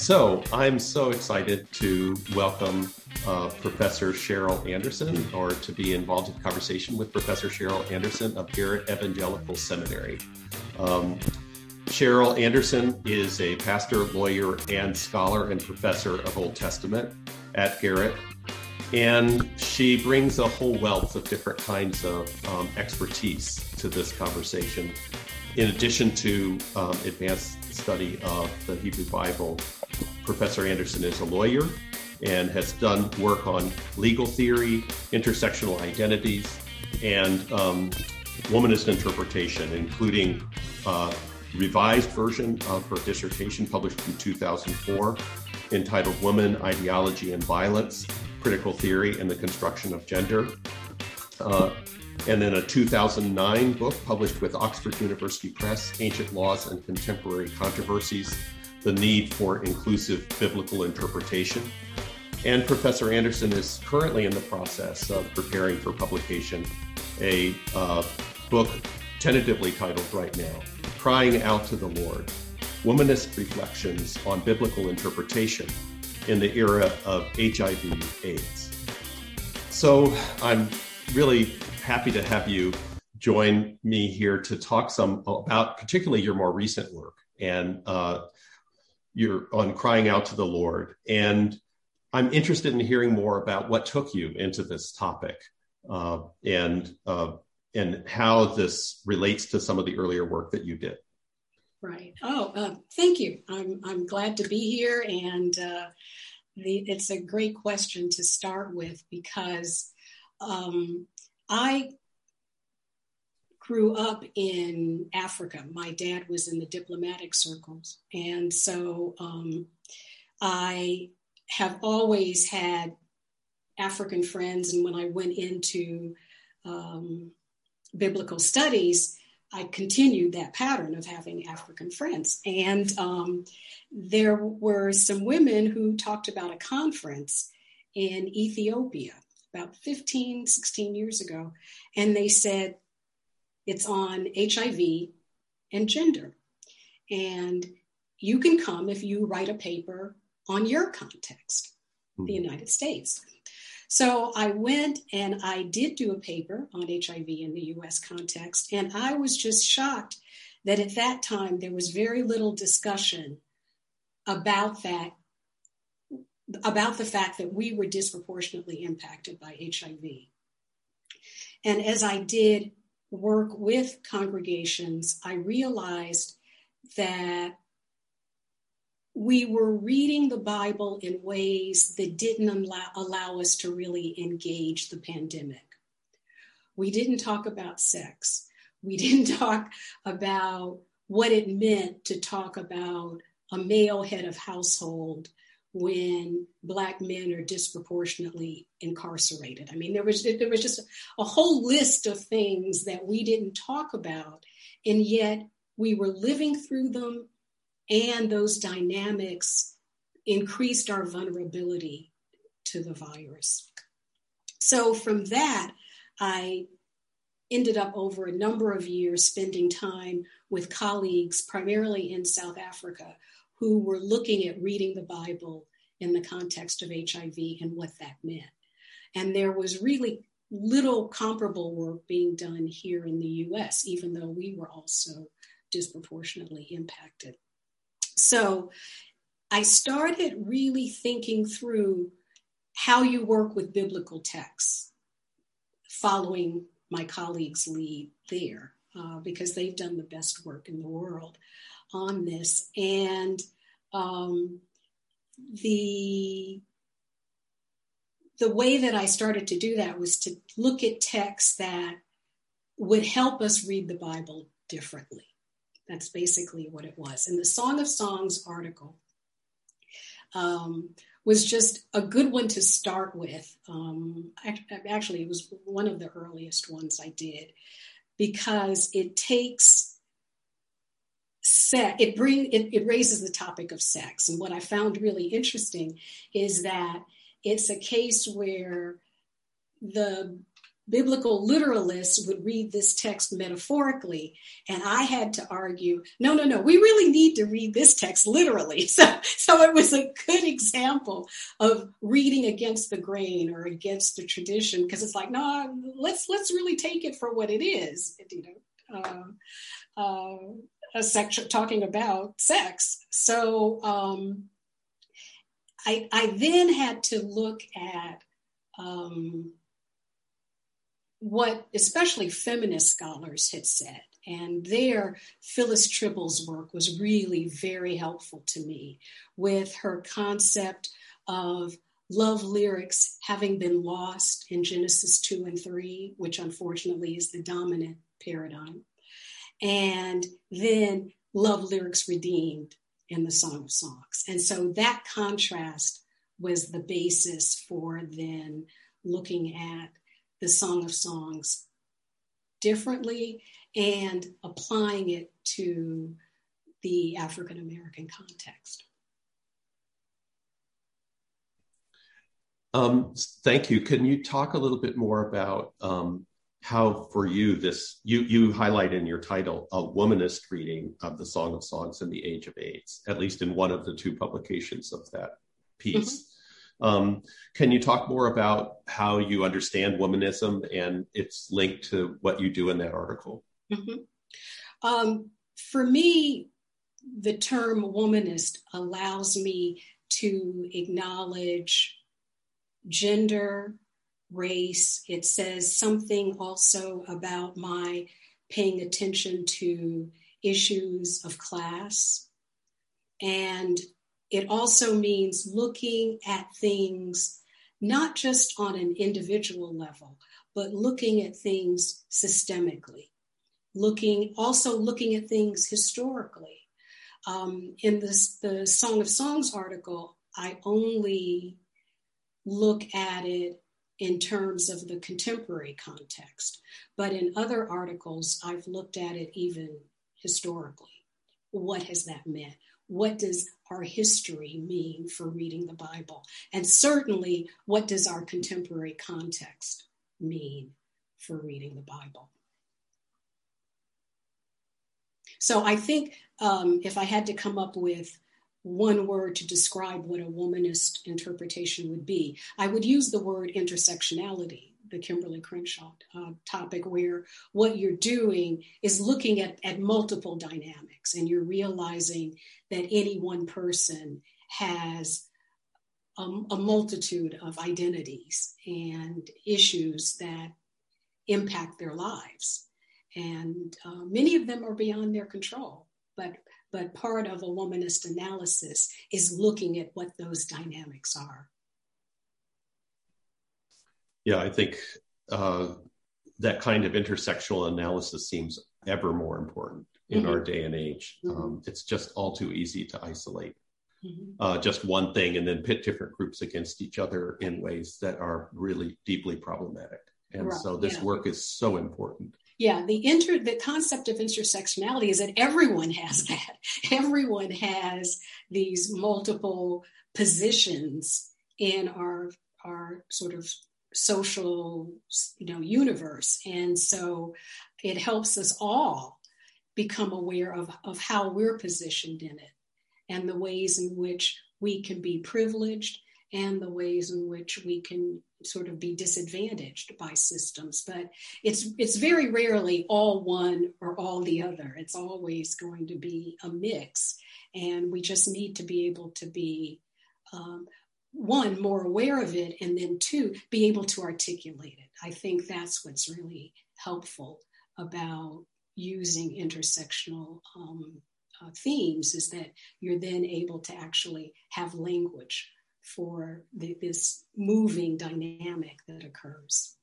So I'm so excited to welcome uh, Professor Cheryl Anderson, or to be involved in conversation with Professor Cheryl Anderson of Garrett Evangelical Seminary. Um, Cheryl Anderson is a pastor, lawyer, and scholar and professor of Old Testament at Garrett. And she brings a whole wealth of different kinds of um, expertise to this conversation. In addition to um, advanced study of the Hebrew Bible Professor Anderson is a lawyer and has done work on legal theory, intersectional identities, and um, womanist interpretation, including a revised version of her dissertation published in 2004 entitled Woman, Ideology, and Violence Critical Theory and the Construction of Gender. Uh, and then a 2009 book published with Oxford University Press Ancient Laws and Contemporary Controversies the need for inclusive biblical interpretation. And Professor Anderson is currently in the process of preparing for publication a uh, book tentatively titled right now, Crying Out to the Lord Womanist Reflections on Biblical Interpretation in the Era of HIV AIDS. So I'm really happy to have you join me here to talk some about particularly your more recent work and uh, you're on crying out to the Lord. And I'm interested in hearing more about what took you into this topic uh, and uh, and how this relates to some of the earlier work that you did. Right. Oh, uh, thank you. I'm I'm glad to be here, and uh, the, it's a great question to start with because um, I grew up in Africa. My dad was in the diplomatic circles. And so um, I have always had African friends. And when I went into um, biblical studies, I continued that pattern of having African friends. And um, there were some women who talked about a conference in Ethiopia about 15, 16 years ago. And they said, it's on HIV and gender. And you can come if you write a paper on your context, mm-hmm. the United States. So I went and I did do a paper on HIV in the US context. And I was just shocked that at that time there was very little discussion about that, about the fact that we were disproportionately impacted by HIV. And as I did work with congregations, I realized that we were reading the Bible in ways that didn't allow, allow, us to really engage the pandemic. We didn't talk about sex. We didn't talk about what it meant to talk about a male head of household when black men are disproportionately incarcerated. I mean, there was there was just a whole list of things that we didn't talk about, and yet we were living through them, and those dynamics increased our vulnerability to the virus. So from that, I ended up over a number of years spending time with colleagues, primarily in South Africa, who were looking at reading the Bible in the context of HIV and what that meant. And there was really little comparable work being done here in the US, even though we were also disproportionately impacted. So I started really thinking through how you work with biblical texts, following my colleagues' lead there, uh, because they've done the best work in the world on this. And um, the the way that I started to do that was to look at texts that would help us read the Bible differently. That's basically what it was. And the Song of Songs article um, was just a good one to start with. Um, actually, it was one of the earliest ones I did because it takes sex it bring it, it raises the topic of sex. And what i found really interesting is that it's a case where the biblical literalists would read this text metaphorically. And i had to argue no no no we really need to read this text literally. So so it was a good example of reading against the grain or against the tradition. Because it's like no let's let's really take it for what it is you know uh, uh, a section talking about sex. So um, I, I then had to look at um, what especially feminist scholars had said. And there, Phyllis Trible's work was really very helpful to me with her concept of love lyrics having been lost in Genesis 2 and 3, which unfortunately is the dominant paradigm. And then love lyrics redeemed in the Song of Songs. And so that contrast was the basis for then looking at the Song of Songs differently and applying it to the African American context. Um, thank you. Can you talk a little bit more about um, how, for you, this you you highlight in your title a womanist reading of the Song of Songs in the Age of AIDS, at least in one of the two publications of that piece. Mm-hmm. Um, can you talk more about how you understand womanism and its link to what you do in that article? Mm-hmm. Um, for me, the term womanist allows me to acknowledge gender, race. It says something also about my paying attention to issues of class and it also means looking at things not just on an individual level, but looking at things systemically, looking also looking at things historically. Um, in this the Song of Songs article, I only look at it in terms of the contemporary context, but in other articles, I've looked at it even historically. What has that meant? What does our history mean for reading the Bible? And certainly, what does our contemporary context mean for reading the Bible? So I think um, if I had to come up with one word to describe what a womanist interpretation would be, I would use the word intersectionality the Kimberlé Crenshaw uh, topic, where what you're doing is looking at, at multiple dynamics and you're realizing that any one person has a, a multitude of identities and issues that impact their lives. And uh, many of them are beyond their control. But, but part of a womanist analysis is looking at what those dynamics are yeah, I think uh, that kind of intersectional analysis seems ever more important in mm-hmm. our day and age. Mm-hmm. Um, it's just all too easy to isolate mm-hmm. uh, just one thing and then pit different groups against each other in ways that are really deeply problematic. And right. so this yeah. work is so important. Yeah, the inter the concept of intersectionality is that everyone has that. Everyone has these multiple positions in our our sort of social you know universe. And so it helps us all become aware of, of how we're positioned in it and the ways in which we can be privileged and the ways in which we can sort of be disadvantaged by systems. But it's it's very rarely all one or all the other. It's always going to be a mix. And we just need to be able to be um, one more aware of it and then two be able to articulate it. I think that's what's really helpful about using intersectional um, uh, themes is that you're then able to actually have language for the, this moving dynamic that occurs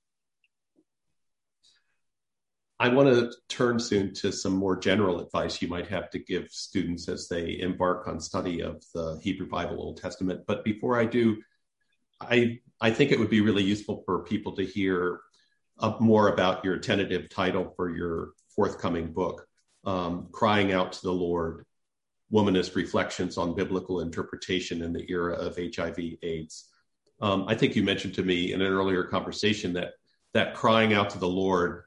I want to turn soon to some more general advice you might have to give students as they embark on study of the Hebrew Bible Old Testament. But before I do, I I think it would be really useful for people to hear uh, more about your tentative title for your forthcoming book, um, "Crying Out to the Lord: Womanist Reflections on Biblical Interpretation in the Era of HIV/AIDS." Um, I think you mentioned to me in an earlier conversation that that crying out to the Lord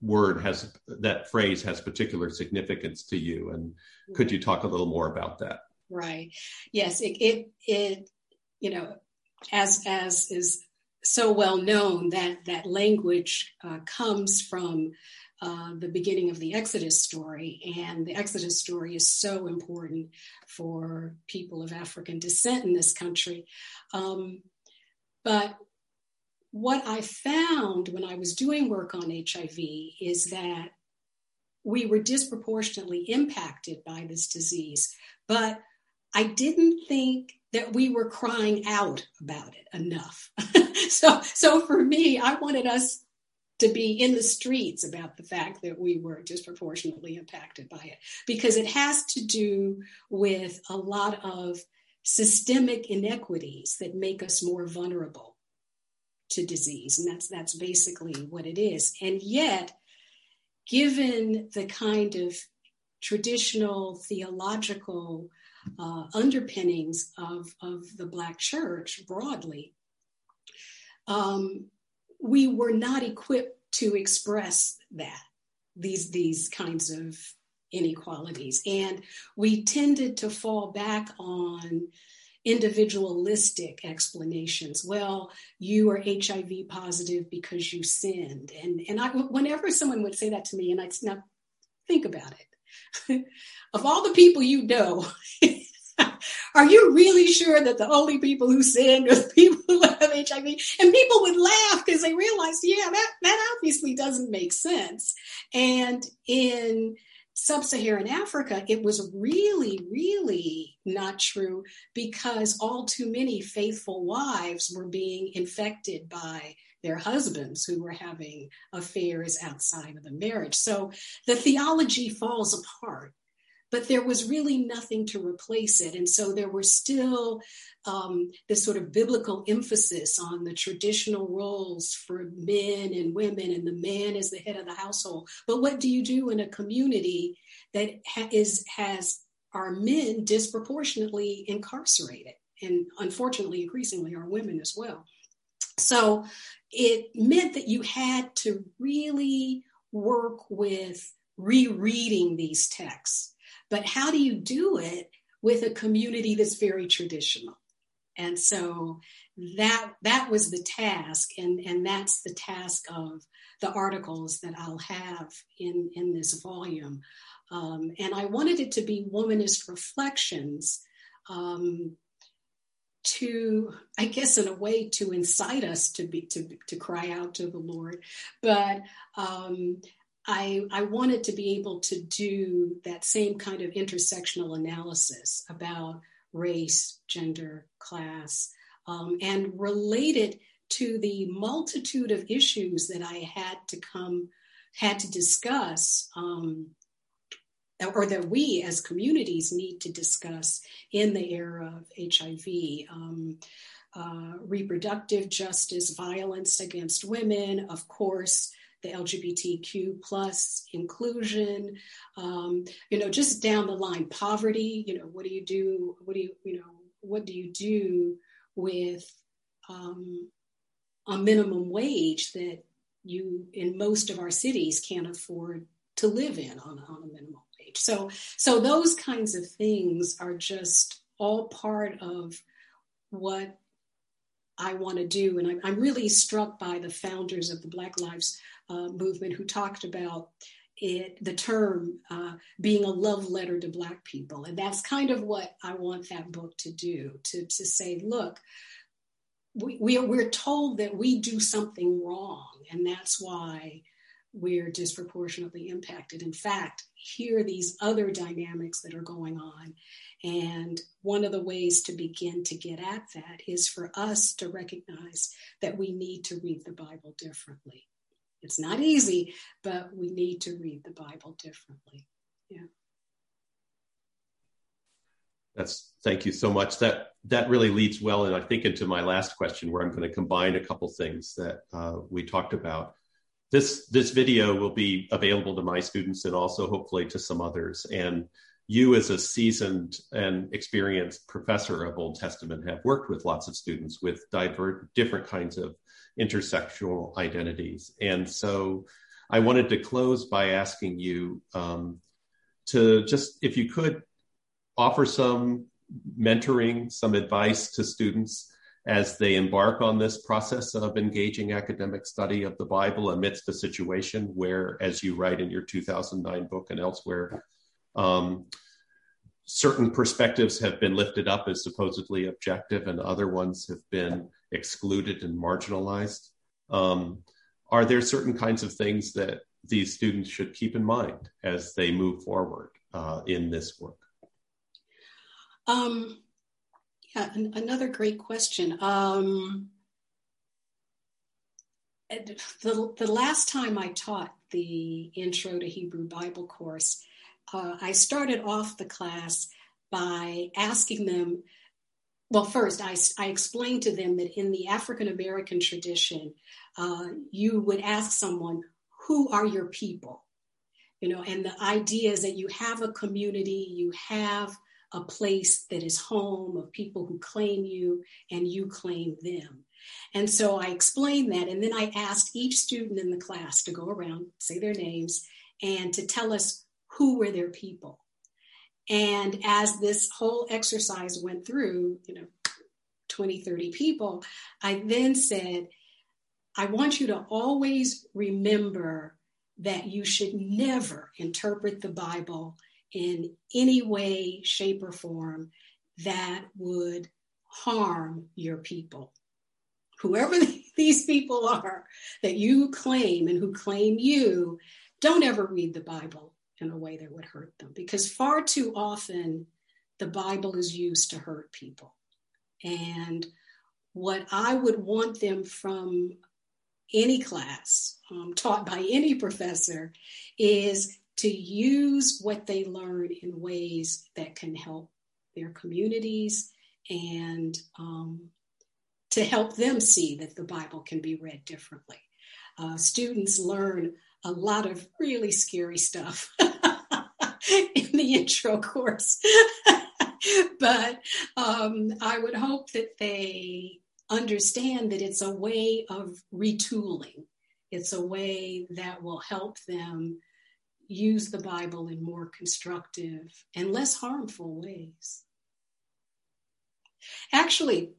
word has that phrase has particular significance to you and could you talk a little more about that right yes it it, it you know as as is so well known that that language uh, comes from uh, the beginning of the Exodus story, and the Exodus story is so important for people of African descent in this country. Um, but what I found when I was doing work on HIV is that we were disproportionately impacted by this disease, but I didn't think that we were crying out about it enough. so, so for me, I wanted us to be in the streets about the fact that we were disproportionately impacted by it because it has to do with a lot of systemic inequities that make us more vulnerable to disease. And that's that's basically what it is. And yet given the kind of traditional theological uh, underpinnings of, of the black church broadly um, we were not equipped to express that these these kinds of inequalities. And we tended to fall back on individualistic explanations well you are hiv positive because you sinned and and I, whenever someone would say that to me and i'd now think about it of all the people you know Are you really sure that the only people who sin are the people who have HIV? And people would laugh because they realized, yeah, that, that obviously doesn't make sense. And in sub Saharan Africa, it was really, really not true because all too many faithful wives were being infected by their husbands who were having affairs outside of the marriage. So the theology falls apart but there was really nothing to replace it. And so there were still um, this sort of biblical emphasis on the traditional roles for men and women, and the man is the head of the household. But what do you do in a community that ha- is has our men disproportionately incarcerated, and unfortunately, increasingly, our women as well? So it meant that you had to really work with rereading these texts but how do you do it with a community that's very traditional? And so that that was the task, and, and that's the task of the articles that I'll have in, in this volume. Um, and I wanted it to be womanist reflections um, to, I guess, in a way, to incite us to be to to cry out to the Lord, but um, I, I wanted to be able to do that same kind of intersectional analysis about race, gender, class, um, and relate it to the multitude of issues that I had to come, had to discuss, um, or that we as communities need to discuss in the era of HIV. Um, uh, reproductive justice, violence against women, of course, the LGBTQ plus inclusion, um, you know, just down the line, poverty, you know, what do you do? What do you, you know, what do you do with um, a minimum wage that you in most of our cities can't afford to live in on, on a minimum wage? So, so those kinds of things are just all part of what I want to do. And I'm, I'm, really struck by the founders of the Black Lives uh, movement who talked about it, the term uh, being a love letter to Black people. And that's kind of what I want that book to do to, to say, look, we, we, we're told that we do something wrong, and that's why we're disproportionately impacted. In fact, here are these other dynamics that are going on. And one of the ways to begin to get at that is for us to recognize that we need to read the Bible differently. It's not easy, but we need to read the Bible differently. Yeah. That's thank you so much. That that really leads well, and I think into my last question, where I'm going to combine a couple things that uh, we talked about. This this video will be available to my students and also hopefully to some others. And you, as a seasoned and experienced professor of Old Testament, have worked with lots of students with diverse, different kinds of intersectional identities. And so I wanted to close by asking you um, to just, if you could, offer some mentoring, some advice to students as they embark on this process of engaging academic study of the Bible amidst a situation where, as you write in your 2009 book and elsewhere, um, certain perspectives have been lifted up as supposedly objective and other ones have been excluded and marginalized. Um, are there certain kinds of things that these students should keep in mind as they move forward uh, in this work? Um, yeah, an- another great question. Um, the, the last time I taught the Intro to Hebrew Bible course, uh, I started off the class by asking them. Well, first, I, I explained to them that in the African American tradition, uh, you would ask someone, Who are your people? You know, and the idea is that you have a community, you have a place that is home of people who claim you and you claim them. And so I explained that. And then I asked each student in the class to go around, say their names, and to tell us who were their people. And as this whole exercise went through, you know, 20, 30 people, I then said, I want you to always remember that you should never interpret the Bible in any way, shape, or form that would harm your people. Whoever these people are that you claim and who claim you, don't ever read the Bible in a way that would hurt them because far too often the Bible is used to hurt people. And what I would want them from any class um, taught by any professor is to use what they learn in ways that can help their communities and um, to help them see that the Bible can be read differently. Uh, students learn a lot of really scary stuff in the intro course. but um, I would hope that they understand that it's a way of retooling. It's a way that will help them use the Bible in more constructive and less harmful ways. Actually,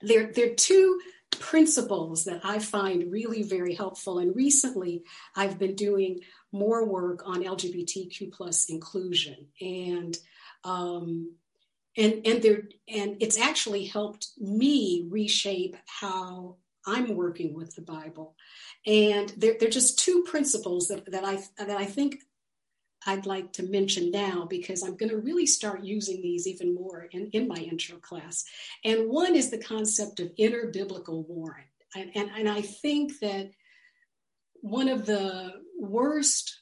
there, there are two principles that I find really very helpful. And recently, I've been doing more work on LGBTQ plus inclusion, and um, and and there and it's actually helped me reshape how I'm working with the Bible. And they're, they're just two principles that, that I that I think I'd like to mention now because I'm going to really start using these even more in, in my intro class. And one is the concept of inner biblical warrant. And, and, and I think that one of the worst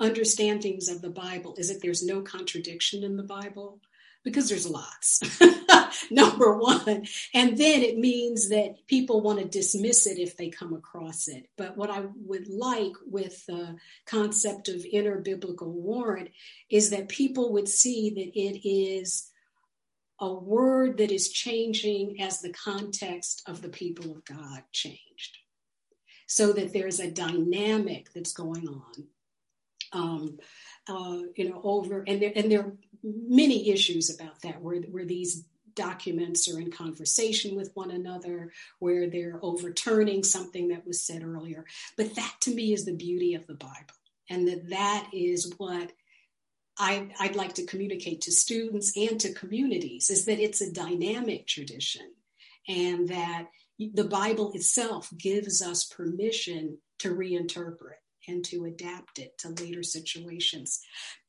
understandings of the Bible is that there's no contradiction in the Bible because there's lots. number one. And then it means that people want to dismiss it if they come across it. But what I would like with the concept of inner biblical warrant is that people would see that it is a word that is changing as the context of the people of God changed. So that there's a dynamic that's going on. Um, uh, you know, over and there and there are many issues about that where where these documents are in conversation with one another, where they're overturning something that was said earlier. But that to me is the beauty of the Bible, and that that is what I, would like to communicate to students and to communities is that it's a dynamic tradition, and that the Bible itself gives us permission to reinterpret and to adapt it to later situations.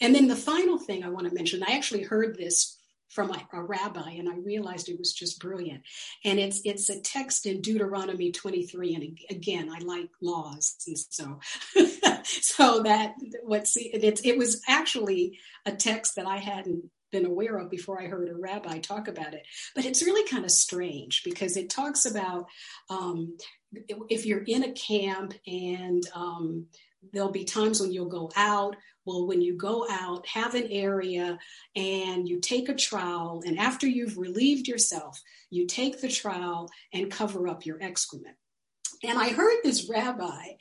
And then the final thing I want to mention, I actually heard this from a, a, rabbi and i realized it was just brilliant and it's it's a text in deuteronomy 23 and again i like laws and so so that what's it, it was actually a text that i hadn't been aware of before I heard a rabbi talk about it. But it's really kind of strange because it talks about um, if you're in a camp and um, there'll be times when you'll go out well, when you go out, have an area and you take a trowel, and after you've relieved yourself, you take the trowel and cover up your excrement. And I heard this rabbi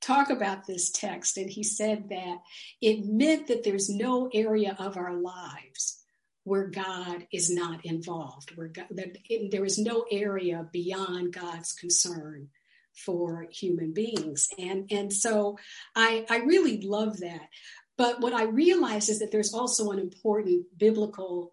talk about this text, and he said that it meant that there's no area of our lives where God is not involved, where God, that there is no area beyond God's concern for human beings. And, and so I, I really love that. But what I realize is that there's also an important biblical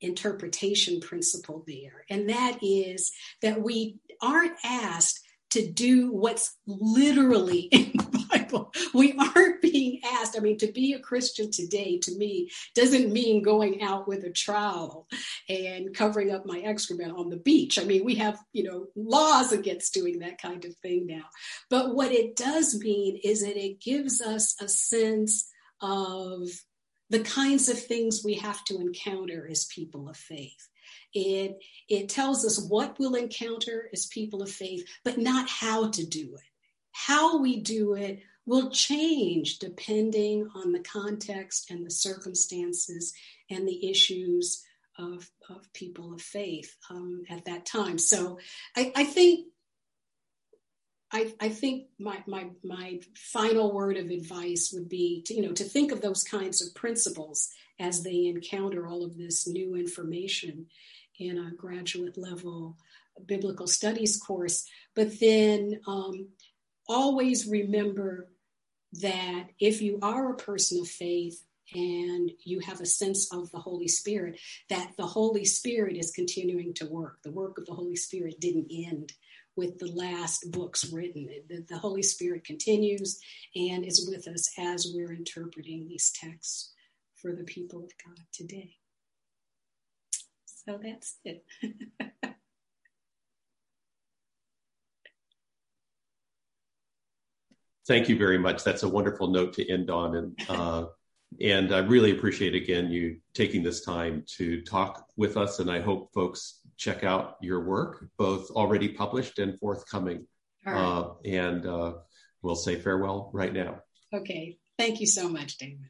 interpretation principle there. And that is that we aren't asked to do what's literally Bible. We aren't being asked. I mean, to be a Christian today, to me, doesn't mean going out with a trowel and covering up my excrement on the beach. I mean, we have, you know, laws against doing that kind of thing now. But what it does mean is that it gives us a sense of the kinds of things we have to encounter as people of faith. It, it tells us what we'll encounter as people of faith, but not how to do it. How we do it will change depending on the context and the circumstances and the issues of, of people of faith um, at that time. So I, I think I, I, think my, my my final word of advice would be to you know to think of those kinds of principles as they encounter all of this new information in a graduate level biblical studies course, but then um, always remember that if you are a person of faith and you have a sense of the Holy Spirit, that the Holy Spirit is continuing to work. The work of the Holy Spirit didn't end with the last books written. The, the Holy Spirit continues and is with us as we're interpreting these texts for the people of God today. So that's it. Thank you very much. That's a wonderful note to end on, and uh, and I really appreciate again you taking this time to talk with us. And I hope folks check out your work, both already published and forthcoming. Right. Uh, and uh, we'll say farewell right now. Okay. Thank you so much, David.